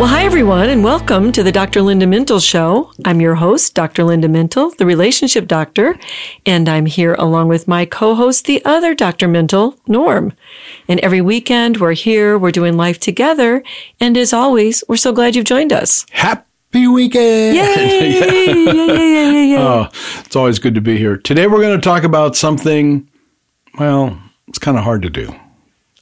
Well, hi, everyone, and welcome to the Dr. Linda Mintle Show. I'm your host, Dr. Linda Mintle, the relationship doctor, and I'm here along with my co host, the other Dr. Mintle, Norm. And every weekend, we're here, we're doing life together, and as always, we're so glad you've joined us. Happy weekend! Yay! yay, yay, yay. Oh, it's always good to be here. Today we're going to talk about something, well, it's kind of hard to do.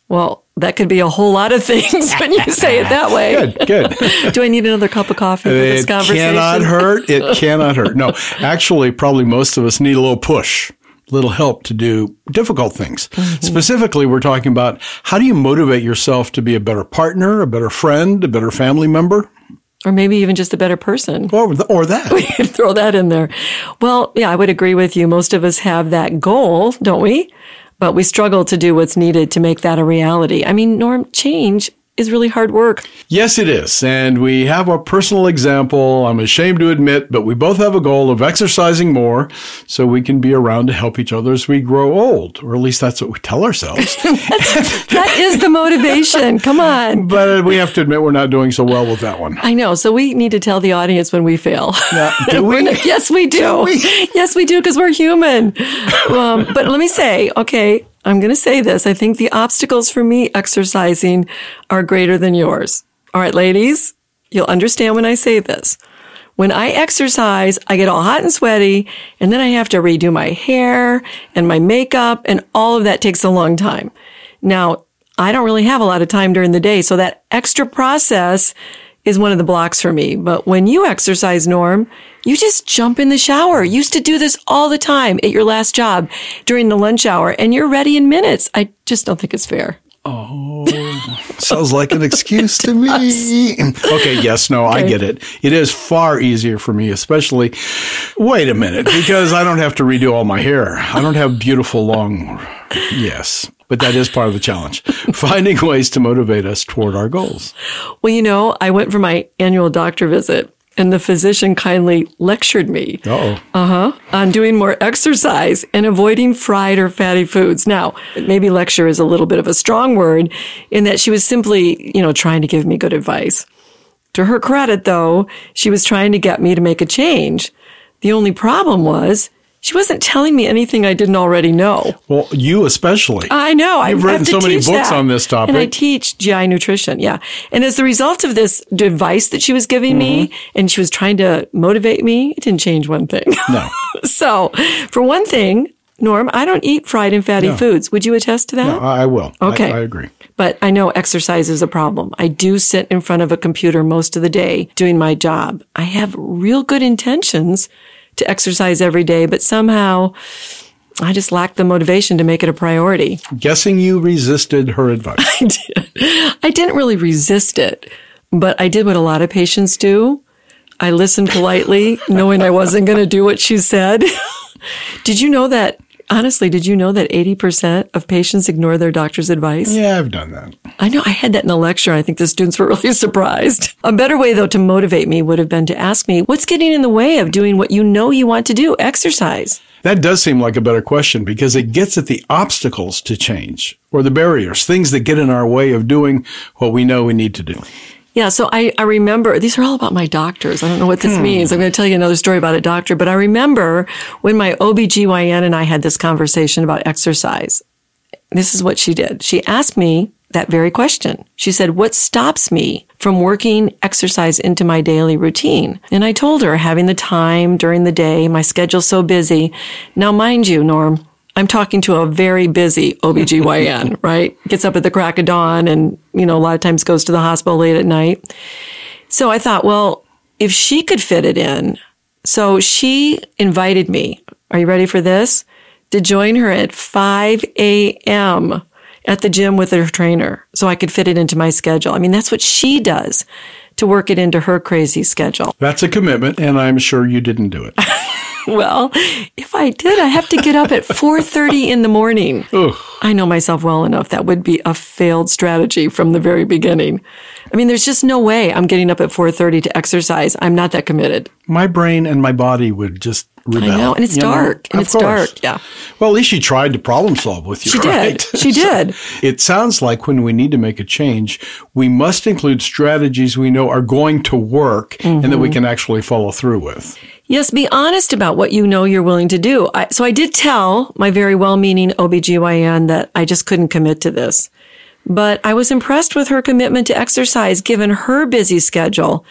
Well, that could be a whole lot of things when you say it that way. Good, good. Do I need another cup of coffee for this it conversation? cannot hurt. It cannot hurt. No, actually, probably most of us need a little push, a little help to do difficult things. Mm-hmm. Specifically, we're talking about how do you motivate yourself to be a better partner, a better friend, a better family member, Or maybe even just a better person. or, th- or that. We could throw that in there. Well, yeah, I would agree with you. Most of us have that goal, don't we? But we struggle to do what's needed to make that a reality. I mean, Norm, change is really hard work. Yes, it is. And we have a personal example. I'm ashamed to admit, but we both have a goal of exercising more so we can be around to help each other as we grow old, or at least that's what we tell ourselves. That is the motivation. Come on. but we have to admit we're not doing so well with that one. I know. So we need to tell the audience when we fail. do we? Not- yes, we do. Yes, we do because we're human. Um, but let me say, okay, I'm going to say this. I think the obstacles for me exercising are greater than yours. All right, ladies, you'll understand when I say this. When I exercise, I get all hot and sweaty, and then I have to redo my hair and my makeup, and all of that takes a long time. Now, I don't really have a lot of time during the day, so that extra process is one of the blocks for me. But when you exercise, Norm, you just jump in the shower. You used to do this all the time at your last job during the lunch hour, and you're ready in minutes. I just don't think it's fair. Oh, sounds like an excuse to me. Okay, yes, no, I get it. It is far easier for me, especially. Wait a minute, because I don't have to redo all my hair. I don't have beautiful long. Yes, but that is part of the challenge. Finding ways to motivate us toward our goals. Well, you know, I went for my annual doctor visit, and the physician kindly lectured me Uh-huh. on doing more exercise and avoiding fried or fatty foods. Now, maybe lecture is a little bit of a strong word in that she was simply, you know, trying to give me good advice. To her credit, though, she was trying to get me to make a change. The only problem was she wasn't telling me anything I didn't already know. well, you especially. I know. I have written so many books that. on this topic. and I teach GI nutrition. Yeah, and as a result of this advice that she was giving me, and she was trying to motivate me, it didn't change one thing. Mm-hmm. no, so, for one thing, Norm, I don't eat fried and fatty foods. Would you attest to that? no, I I will. I- Okay. I, agree. But I know exercise is a problem. I do sit in front of a computer most of the day doing my job. I have real good intentions to exercise every day, but somehow I just lacked the motivation to make it a priority. Guessing you resisted her advice. I did. I didn't really resist it, but I did what a lot of patients do. I listened politely, knowing I wasn't going to do what she said. did you know that? Honestly, did you know that 80% of patients ignore their doctor's advice? yeah, I've done that. I know I had that in the lecture. I think the students were really surprised. A better way, though, to motivate me would have been to ask me, what's getting in the way of doing what you know you want to do? Exercise. That does seem like a better question because it gets at the obstacles to change or the barriers, things that get in our way of doing what we know we need to do. Yeah, so I, I remember, these are all about my doctors. I don't know what this hmm. means. I'm going to tell you another story about a doctor, but I remember when my OBGYN and I had this conversation about exercise. This is what she did. She asked me that very question. She said, What stops me from working exercise into my daily routine? And I told her, having the time during the day, my schedule's so busy. Now, mind you, Norm, I'm talking to a very busy OBGYN, right? Gets up at the crack of dawn and, you know, a lot of times goes to the hospital late at night. So I thought, well, if she could fit it in. So she invited me Are you ready for this? To join her at 5 a.m. at the gym with her trainer so I could fit it into my schedule. I mean, that's what she does to work it into her crazy schedule. That's a commitment, and I'm sure you didn't do it. Well, if I did, I have to get up at 4:30 in the morning. Ugh. I know myself well enough that would be a failed strategy from the very beginning. I mean, there's just no way I'm getting up at 4:30 to exercise. I'm not that committed. My brain and my body would just rebel. I know, and it's you know? dark, and Of it's course. dark. Yeah. Well, at least she tried to problem solve with you. She did. right? She did. It sounds like when we need to make a change, we must include strategies we know are going to work and that Mm-hmm. we can actually follow through with. Yes, be honest about what you know you're willing to do. I, so I did tell my very well-meaning OBGYN that I just couldn't commit to this. But I was impressed with her commitment to exercise given her busy schedule.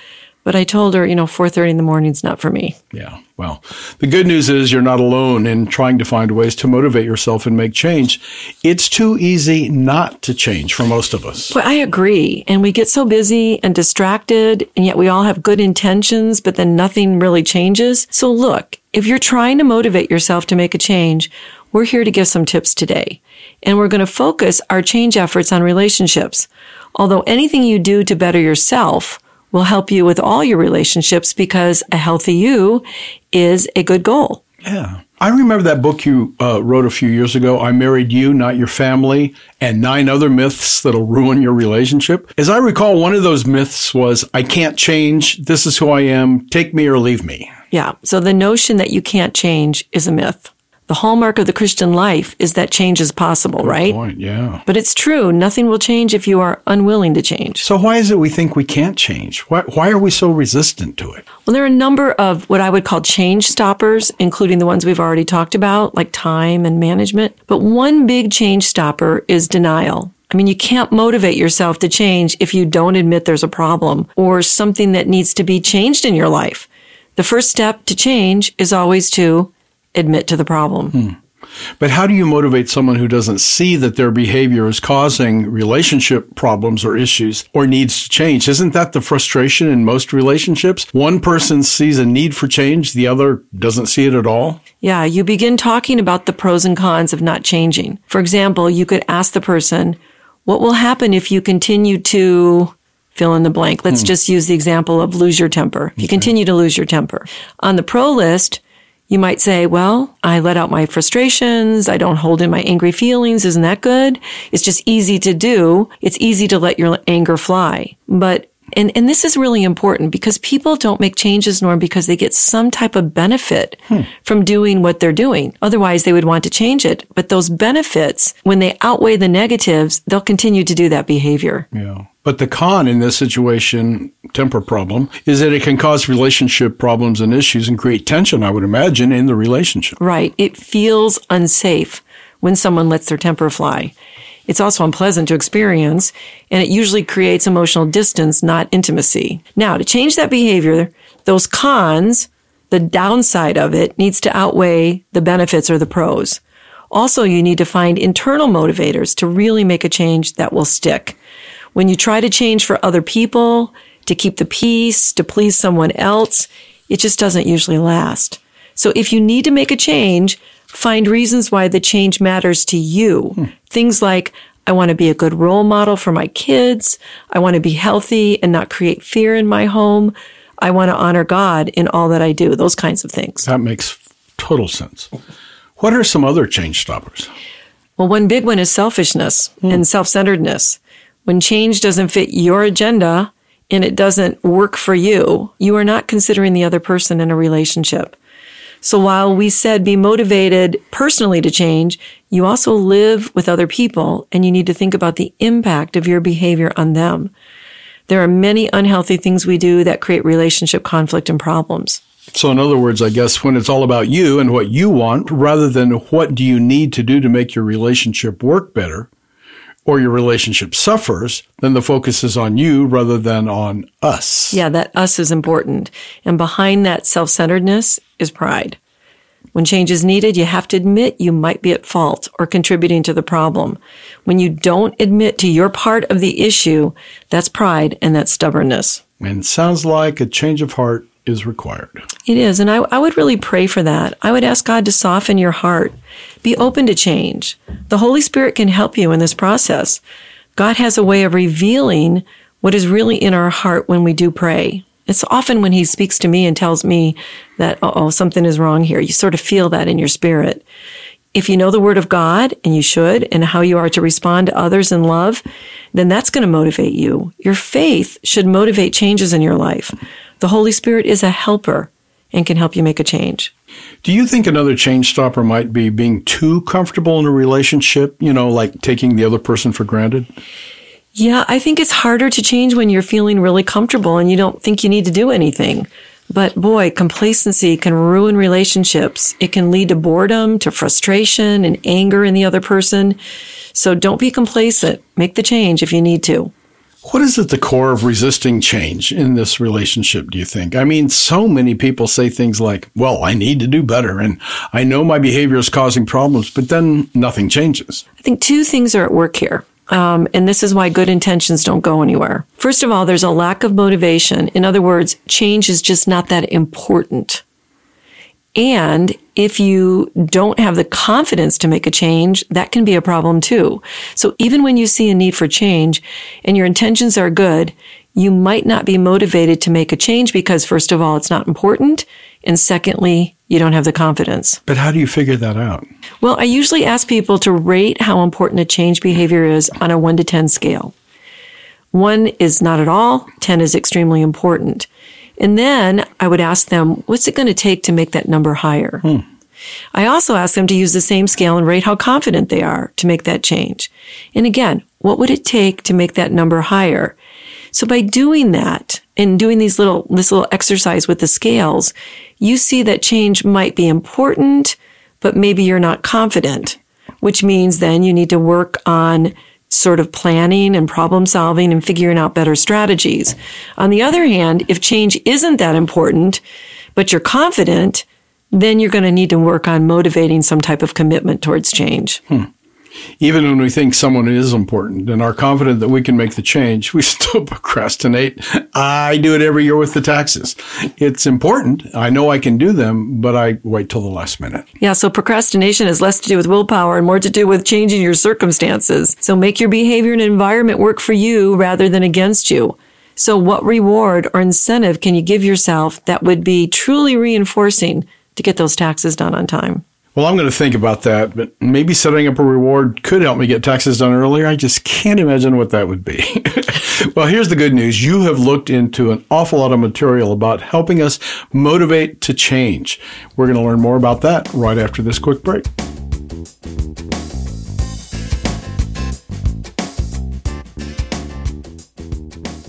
But I told her, you know, 4:30 in the morning's not for me. Yeah. Well, the good news is you're not alone in trying to find ways to motivate yourself and make change. It's too easy not to change for most of us. But I agree. And we get so busy and distracted, and yet we all have good intentions, but then nothing really changes. So look, if you're trying to motivate yourself to make a change, we're here to give some tips today. And we're going to focus our change efforts on relationships. Although anything you do to better yourself will help you with all your relationships because a healthy you is a good goal. Yeah. I remember that book you uh, wrote a few years ago, I Married You, Not Your Family, and Nine Other Myths That'll Ruin Your Relationship. As I recall, one of those myths was, I can't change. This is who I am. Take me or leave me. Yeah. So the notion that you can't change is a myth. The hallmark of the Christian life is that change is possible, right? Point, yeah. But it's true. Nothing will change if you are unwilling to change. So why is it we think we can't change? Why, why are we so resistant to it? Well, there are a number of what I would call change stoppers, including the ones we've already talked about, like time and management. But one big change stopper is denial. I mean, you can't motivate yourself to change if you don't admit there's a problem or something that needs to be changed in your life. The first step to change is always to admit to the problem. Hmm. But how do you motivate someone who doesn't see that their behavior is causing relationship problems or issues or needs to change? Isn't that the frustration in most relationships? One person sees a need for change, the other doesn't see it at all. Yeah, you begin talking about the pros and cons of not changing. For example, you could ask the person, what will happen if you continue to fill in the blank? Let's hmm. just use the example of lose your temper. If you continue to lose your temper. On the pro list, you might say, well, I let out my frustrations. I don't hold in my angry feelings. Isn't that good? It's just easy to do. It's easy to let your anger fly. But and, and this is really important because people don't make changes, Norm, because they get some type of benefit hmm. from doing what they're doing. Otherwise, they would want to change it. But those benefits, when they outweigh the negatives, they'll continue to do that behavior. Yeah. But the con in this situation, temper problem, is that it can cause relationship problems and issues and create tension, I would imagine, in the relationship. Right. It feels unsafe when someone lets their temper fly. It's also unpleasant to experience, and it usually creates emotional distance, not intimacy. Now, to change that behavior, those cons, the downside of it needs to outweigh the benefits or the pros. Also, you need to find internal motivators to really make a change that will stick. When you try to change for other people, to keep the peace, to please someone else, it just doesn't usually last. So if you need to make a change, find reasons why the change matters to you. Hmm. Things like, I want to be a good role model for my kids. I want to be healthy and not create fear in my home. I want to honor God in all that I do. Those kinds of things. That makes total sense. What are some other change stoppers? Well, one big one is selfishness hmm. and self centeredness. When change doesn't fit your agenda and it doesn't work for you, you are not considering the other person in a relationship. So while we said be motivated personally to change, you also live with other people and you need to think about the impact of your behavior on them. There are many unhealthy things we do that create relationship conflict and problems. So, in other words, I guess when it's all about you and what you want, rather than what do you need to do to make your relationship work better or your relationship suffers, then the focus is on you rather than on us. Yeah, that us is important. And behind that self centeredness is pride. When change is needed, you have to admit you might be at fault or contributing to the problem. When you don't admit to your part of the issue, that's pride and that's stubbornness. And sounds like a change of heart is required. It is. And I, I would really pray for that. I would ask God to soften your heart. Be open to change. The Holy Spirit can help you in this process. God has a way of revealing what is really in our heart when we do pray. It's often when He speaks to me and tells me that, oh, something is wrong here. You sort of feel that in your spirit. If you know the Word of God, and you should, and how you are to respond to others in love, then that's going to motivate you. Your faith should motivate changes in your life. The Holy Spirit is a helper and can help you make a change. Do you think another change stopper might be being too comfortable in a relationship, you know, like taking the other person for granted? Yeah, I think it's harder to change when you're feeling really comfortable and you don't think you need to do anything. But boy, complacency can ruin relationships. It can lead to boredom, to frustration and anger in the other person. So don't be complacent. Make the change if you need to. What is at the core of resisting change in this relationship, do you think? I mean, so many people say things like, well, I need to do better and I know my behavior is causing problems, but then nothing changes. I think two things are at work here. Um, and this is why good intentions don't go anywhere. First of all, there's a lack of motivation. In other words, change is just not that important. And if you don't have the confidence to make a change, that can be a problem too. So even when you see a need for change and your intentions are good, you might not be motivated to make a change because first of all, it's not important. And secondly, you don't have the confidence. But how do you figure that out? Well, I usually ask people to rate how important a change behavior is on a one to 10 scale. One is not at all. 10 is extremely important. And then I would ask them, what's it going to take to make that number higher? Hmm. I also ask them to use the same scale and rate how confident they are to make that change. And again, what would it take to make that number higher? So by doing that and doing these little, this little exercise with the scales, you see that change might be important, but maybe you're not confident, which means then you need to work on sort of planning and problem solving and figuring out better strategies. On the other hand, if change isn't that important, but you're confident, then you're going to need to work on motivating some type of commitment towards change. Hmm. Even when we think someone is important and are confident that we can make the change, we still procrastinate. I do it every year with the taxes. It's important. I know I can do them, but I wait till the last minute. Yeah, so procrastination has less to do with willpower and more to do with changing your circumstances. So make your behavior and environment work for you rather than against you. So what reward or incentive can you give yourself that would be truly reinforcing to get those taxes done on time? Well, I'm going to think about that, but maybe setting up a reward could help me get taxes done earlier. I just can't imagine what that would be. well, here's the good news. You have looked into an awful lot of material about helping us motivate to change. We're going to learn more about that right after this quick break.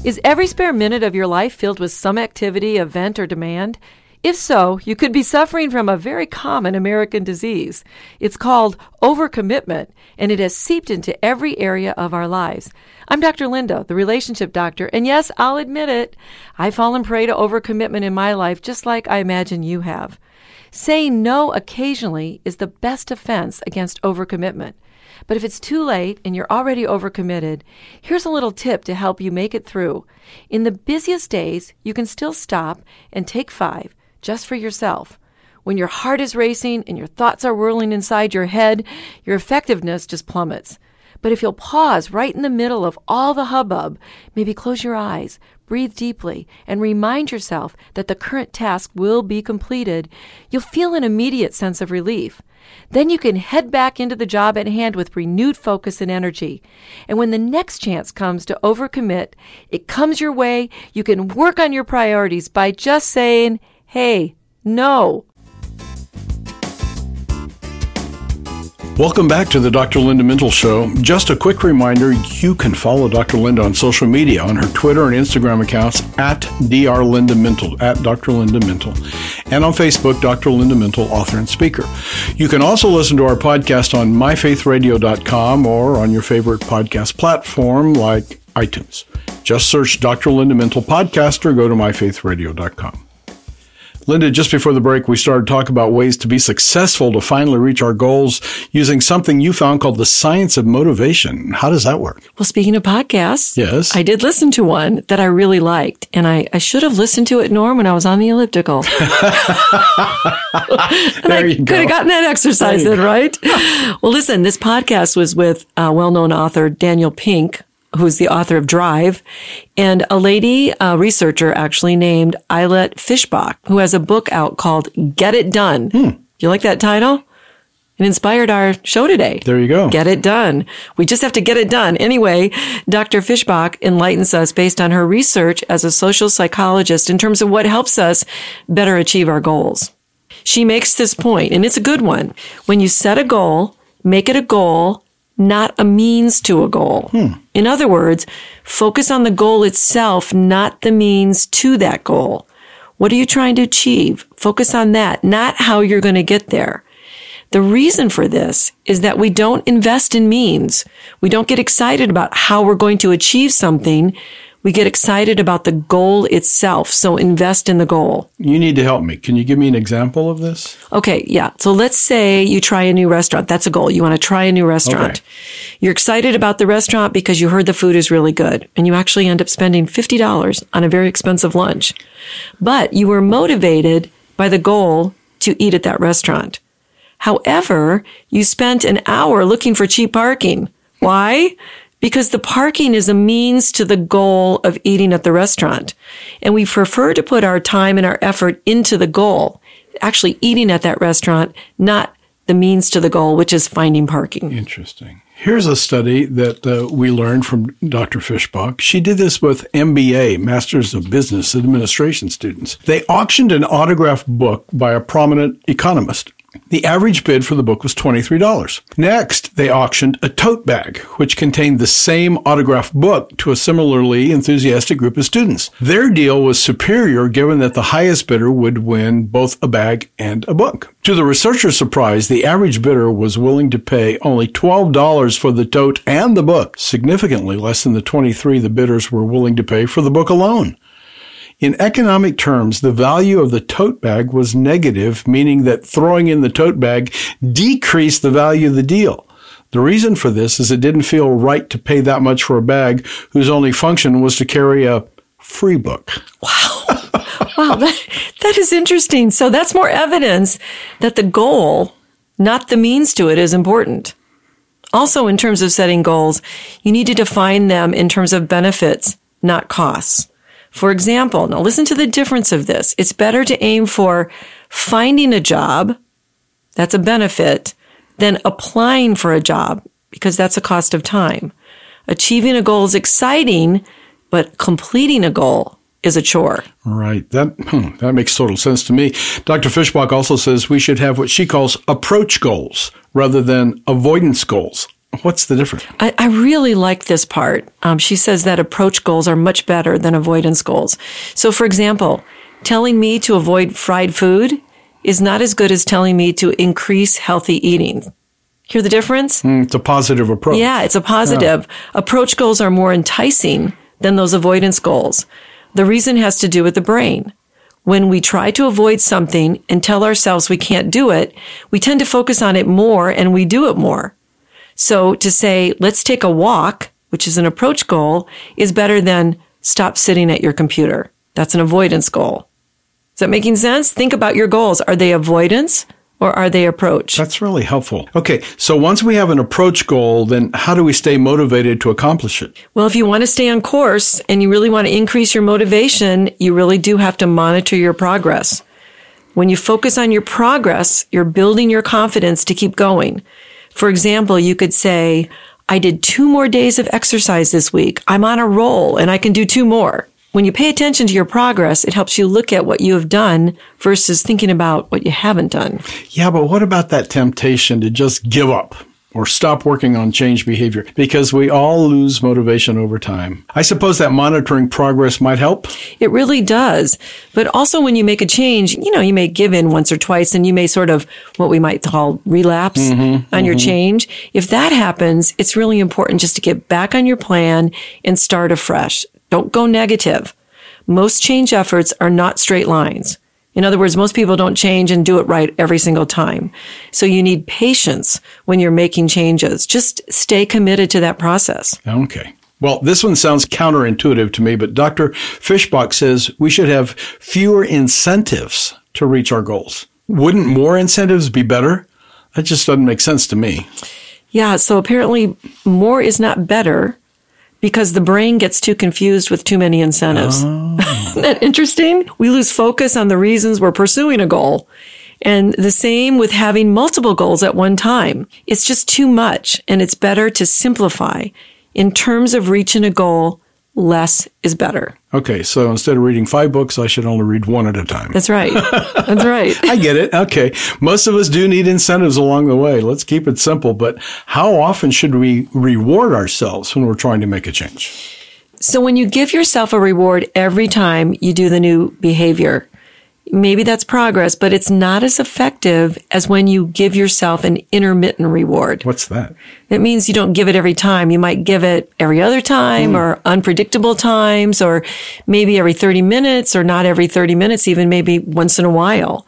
Is every spare minute of your life filled with some activity, event, or demand? If so, you could be suffering from a very common American disease. It's called overcommitment, and it has seeped into every area of our lives. I'm Dr. Linda, the relationship doctor, and yes, I'll admit it, I've fallen prey to overcommitment in my life just like I imagine you have. Saying no occasionally is the best defense against overcommitment. But if it's too late and you're already overcommitted, here's a little tip to help you make it through. In the busiest days, you can still stop and take five just for yourself. When your heart is racing and your thoughts are whirling inside your head, your effectiveness just plummets. But if you'll pause right in the middle of all the hubbub, maybe close your eyes, breathe deeply, and remind yourself that the current task will be completed, you'll feel an immediate sense of relief. Then you can head back into the job at hand with renewed focus and energy. And when the next chance comes to overcommit, it comes your way, you can work on your priorities by just saying, Hey, no. Welcome back to the Dr. Linda Mintle Show. Just a quick reminder you can follow Dr. Linda on social media on her Twitter and Instagram accounts at Dr. Linda Mintle, at Dr. Linda Mintle, and on Facebook, Dr. Linda Mintle, author and speaker. You can also listen to our podcast on myfaithradio.com or on your favorite podcast platform like iTunes. Just search Dr. Linda Mintle Podcast or go to myfaithradio.com. Linda, just before the break, we started talking about ways to be successful to finally reach our goals using something you found called the science of motivation. How does that work? Well, speaking of podcasts, Yes. I did listen to one that I really liked, and I, I should have listened to it, Norm, when I was on the elliptical. there you Could go. have gotten that exercise in, right? well, listen, this podcast was with uh, well-known author Daniel Pink, who's the author of Drive, and a lady, a researcher actually named Ayelet Fishbach, who has a book out called Get It Done. Hmm. You like that title? It inspired our show today. There you go. Get it done. We just have to get it done. Anyway, Dr. Fishbach enlightens us based on her research as a social psychologist in terms of what helps us better achieve our goals. She makes this point, and it's a good one. When you set a goal, make it a goal, not a means to a goal. Hmm. In other words, focus on the goal itself, not the means to that goal. What are you trying to achieve? Focus on that, not how you're going to get there. The reason for this is that we don't invest in means. We don't get excited about how we're going to achieve something. We get excited about the goal itself. So invest in the goal. You need to help me. Can you give me an example of this? Okay, yeah. So let's say you try a new restaurant. That's a goal. You want to try a new restaurant. Okay. You're excited about the restaurant because you heard the food is really good and you actually end up spending $50 on a very expensive lunch. But you were motivated by the goal to eat at that restaurant. However, you spent an hour looking for cheap parking. Why? Because the parking is a means to the goal of eating at the restaurant. And we prefer to put our time and our effort into the goal, actually eating at that restaurant, not the means to the goal, which is finding parking. Interesting. Here's a study that uh, we learned from Dr. Fishbach. She did this with MBA, Masters of Business Administration students. They auctioned an autographed book by a prominent economist. The average bid for the book was $23. Next, they auctioned a tote bag, which contained the same autographed book to a similarly enthusiastic group of students. Their deal was superior given that the highest bidder would win both a bag and a book. To the researcher's surprise, the average bidder was willing to pay only $12 for the tote and the book, significantly less than the 23 the bidders were willing to pay for the book alone. In economic terms, the value of the tote bag was negative, meaning that throwing in the tote bag decreased the value of the deal. The reason for this is it didn't feel right to pay that much for a bag whose only function was to carry a free book. Wow, wow, that, that is interesting. So that's more evidence that the goal, not the means to it, is important. Also, in terms of setting goals, you need to define them in terms of benefits, not costs. For example, now listen to the difference of this. It's better to aim for finding a job, that's a benefit, than applying for a job, because that's a cost of time. Achieving a goal is exciting, but completing a goal is a chore. Right. That hmm, that makes total sense to me. Dr. Fishbach also says we should have what she calls approach goals rather than avoidance goals. What's the difference? I, I really like this part. Um, she says that approach goals are much better than avoidance goals. So, for example, telling me to avoid fried food is not as good as telling me to increase healthy eating. Hear the difference? Hmm, It's a positive approach. Yeah, it's a positive. Approach goals are more enticing than those avoidance goals. The reason has to do with the brain. When we try to avoid something and tell ourselves we can't do it, we tend to focus on it more and we do it more. So to say, let's take a walk, which is an approach goal, is better than stop sitting at your computer. That's an avoidance goal. Is that making sense? Think about your goals. Are they avoidance or are they approach? That's really helpful. Okay, so once we have an approach goal, then how do we stay motivated to accomplish it? Well, if you want to stay on course and you really want to increase your motivation, you really do have to monitor your progress. When you focus on your progress, you're building your confidence to keep going. For example, you could say, I did two more days of exercise this week. I'm on a roll and I can do two more. When you pay attention to your progress, it helps you look at what you have done versus thinking about what you haven't done. Yeah, but what about that temptation to just give up or stop working on change behavior? Because we all lose motivation over time. I suppose that monitoring progress might help. It really does. But also when you make a change, you know, you may give in once or twice and you may sort of what we might call relapse mm-hmm, on your mm-hmm. change. If that happens, it's really important just to get back on your plan and start afresh. Don't go negative. Most change efforts are not straight lines. In other words, most people don't change and do it right every single time. So you need patience when you're making changes. Just stay committed to that process. Okay. Well, this one sounds counterintuitive to me, but Dr. Fishbach says we should have fewer incentives to reach our goals. Wouldn't more incentives be better? That just doesn't make sense to me. Yeah, so apparently more is not better because the brain gets too confused with too many incentives. Oh. Isn't that interesting? We lose focus on the reasons we're pursuing a goal. And the same with having multiple goals at one time. It's just too much and it's better to simplify. In terms of reaching a goal, less is better. Okay, so instead of reading five books, I should only read one at a time. That's right. That's right. I get it. Okay. Most of us do need incentives along the way. Let's keep it simple. But how often should we reward ourselves when we're trying to make a change? So when you give yourself a reward every time you do the new behavior, maybe that's progress, but it's not as effective as when you give yourself an intermittent reward. What's that? It means you don't give it every time. You might give it every other time hmm. or unpredictable times or maybe every 30 minutes or not every 30 minutes, even maybe once in a while.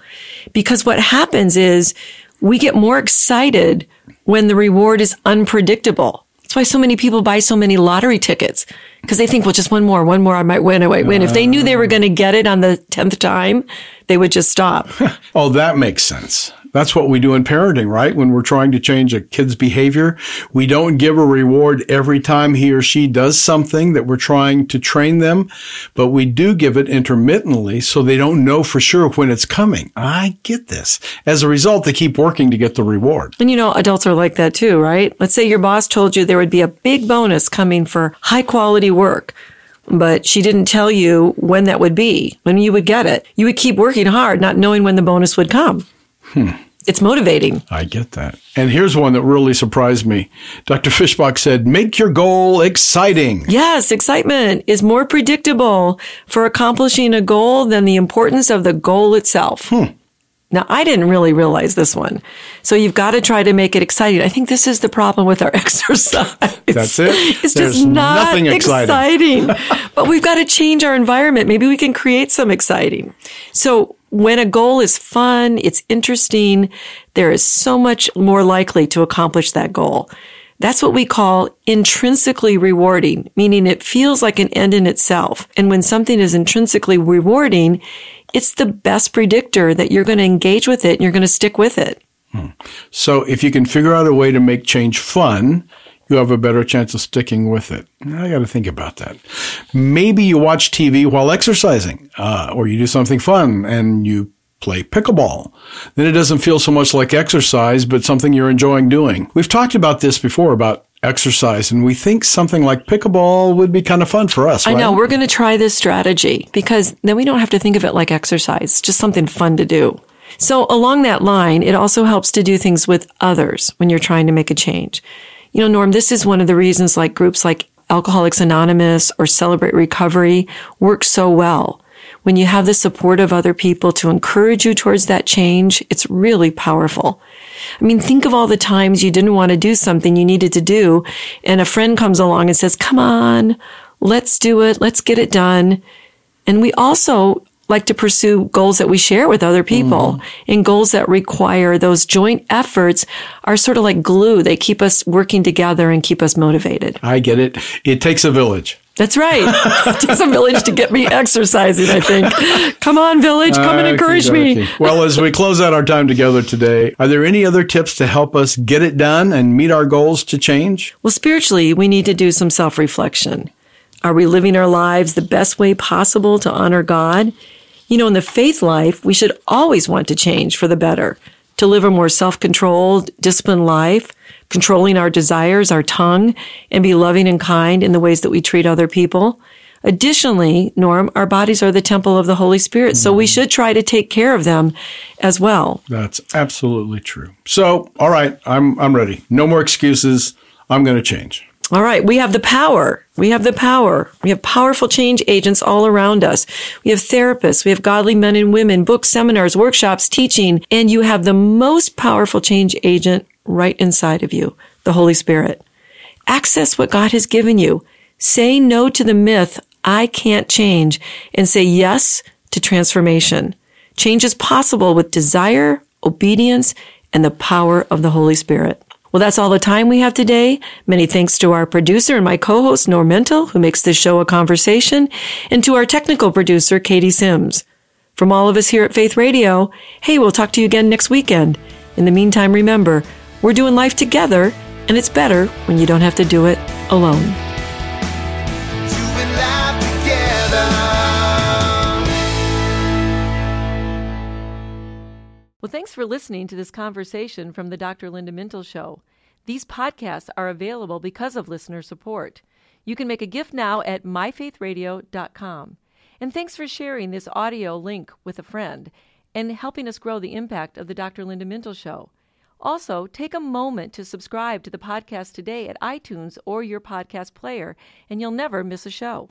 Because what happens is we get more excited when the reward is unpredictable. That's why so many people buy so many lottery tickets because they think, well, just one more, one more, I might win, I might win. If they knew they were going to get it on the 10th time, they would just stop. Oh, that makes sense. That's what we do in parenting, right? When we're trying to change a kid's behavior, we don't give a reward every time he or she does something that we're trying to train them, but we do give it intermittently so they don't know for sure when it's coming. I get this. As a result, they keep working to get the reward. And you know, adults are like that too, right? Let's say your boss told you there would be a big bonus coming for high quality work, but she didn't tell you when that would be, when you would get it. You would keep working hard, not knowing when the bonus would come. It's motivating. I get that. And here's one that really surprised me. Dr. Fishbach said, make your goal exciting. Yes, excitement is more predictable for accomplishing a goal than the importance of the goal itself. Hmm. Now, I didn't really realize this one. So you've got to try to make it exciting. I think this is the problem with our exercise. That's it? It's There's just not nothing exciting. exciting. but we've got to change our environment. Maybe we can create some exciting. So when a goal is fun, it's interesting, there is so much more likely to accomplish that goal. That's what we call intrinsically rewarding, meaning it feels like an end in itself. And when something is intrinsically rewarding, it's the best predictor that you're going to engage with it and you're going to stick with it. So if you can figure out a way to make change fun, you have a better chance of sticking with it. I got to think about that. Maybe you watch TV while exercising, uh, or you do something fun and you play pickleball. Then it doesn't feel so much like exercise, but something you're enjoying doing. We've talked about this before about exercise, and we think something like pickleball would be kind of fun for us. I right? know we're going to try this strategy because then we don't have to think of it like exercise, just something fun to do. So along that line, it also helps to do things with others when you're trying to make a change. You know, Norm, this is one of the reasons like groups like Alcoholics Anonymous or Celebrate Recovery work so well. When you have the support of other people to encourage you towards that change, it's really powerful. I mean, think of all the times you didn't want to do something you needed to do, and a friend comes along and says, Come on, let's do it, let's get it done. And we also like to pursue goals that we share with other people mm. and goals that require those joint efforts are sort of like glue. They keep us working together and keep us motivated. I get it. It takes a village. That's right. it takes a village to get me exercising, I think. Come on, village, come and ah, encourage me. Well, as we close out our time together today, are there any other tips to help us get it done and meet our goals to change? Well, spiritually, we need to do some self reflection. Are we living our lives the best way possible to honor God? You know, in the faith life, we should always want to change for the better, to live a more self controlled, disciplined life, controlling our desires, our tongue, and be loving and kind in the ways that we treat other people. Additionally, Norm, our bodies are the temple of the Holy Spirit, so we mm. should try to take care of them as well. That's absolutely true. So, all right, I'm I'm ready. No more excuses. I'm going to change. All right, we have the power. We have the power. We have powerful change agents all around us. We have therapists. We have godly men and women, books, seminars, workshops, teaching, and you have the most powerful change agent right inside of you, the Holy Spirit. Access what God has given you. Say no to the myth, I can't change, and say yes to transformation. Change is possible with desire, obedience, and the power of the Holy Spirit. Well, that's all the time we have today. Many thanks to our producer and my co-host, Norm Mintle, who makes this show a conversation, and to our technical producer, Katie Sims. From all of us here at Faith Radio, hey, we'll talk to you again next weekend. In the meantime, remember, we're doing life together, and it's better when you don't have to do it alone. Well, thanks for listening to this conversation from the Dr. Linda Mintle Show. These podcasts are available because of listener support. You can make a gift now at myfaithradio.com. And thanks for sharing this audio link with a friend and helping us grow the impact of the Dr. Linda Mintle Show. Also, take a moment to subscribe to the podcast today at iTunes or your podcast player, and you'll never miss a show.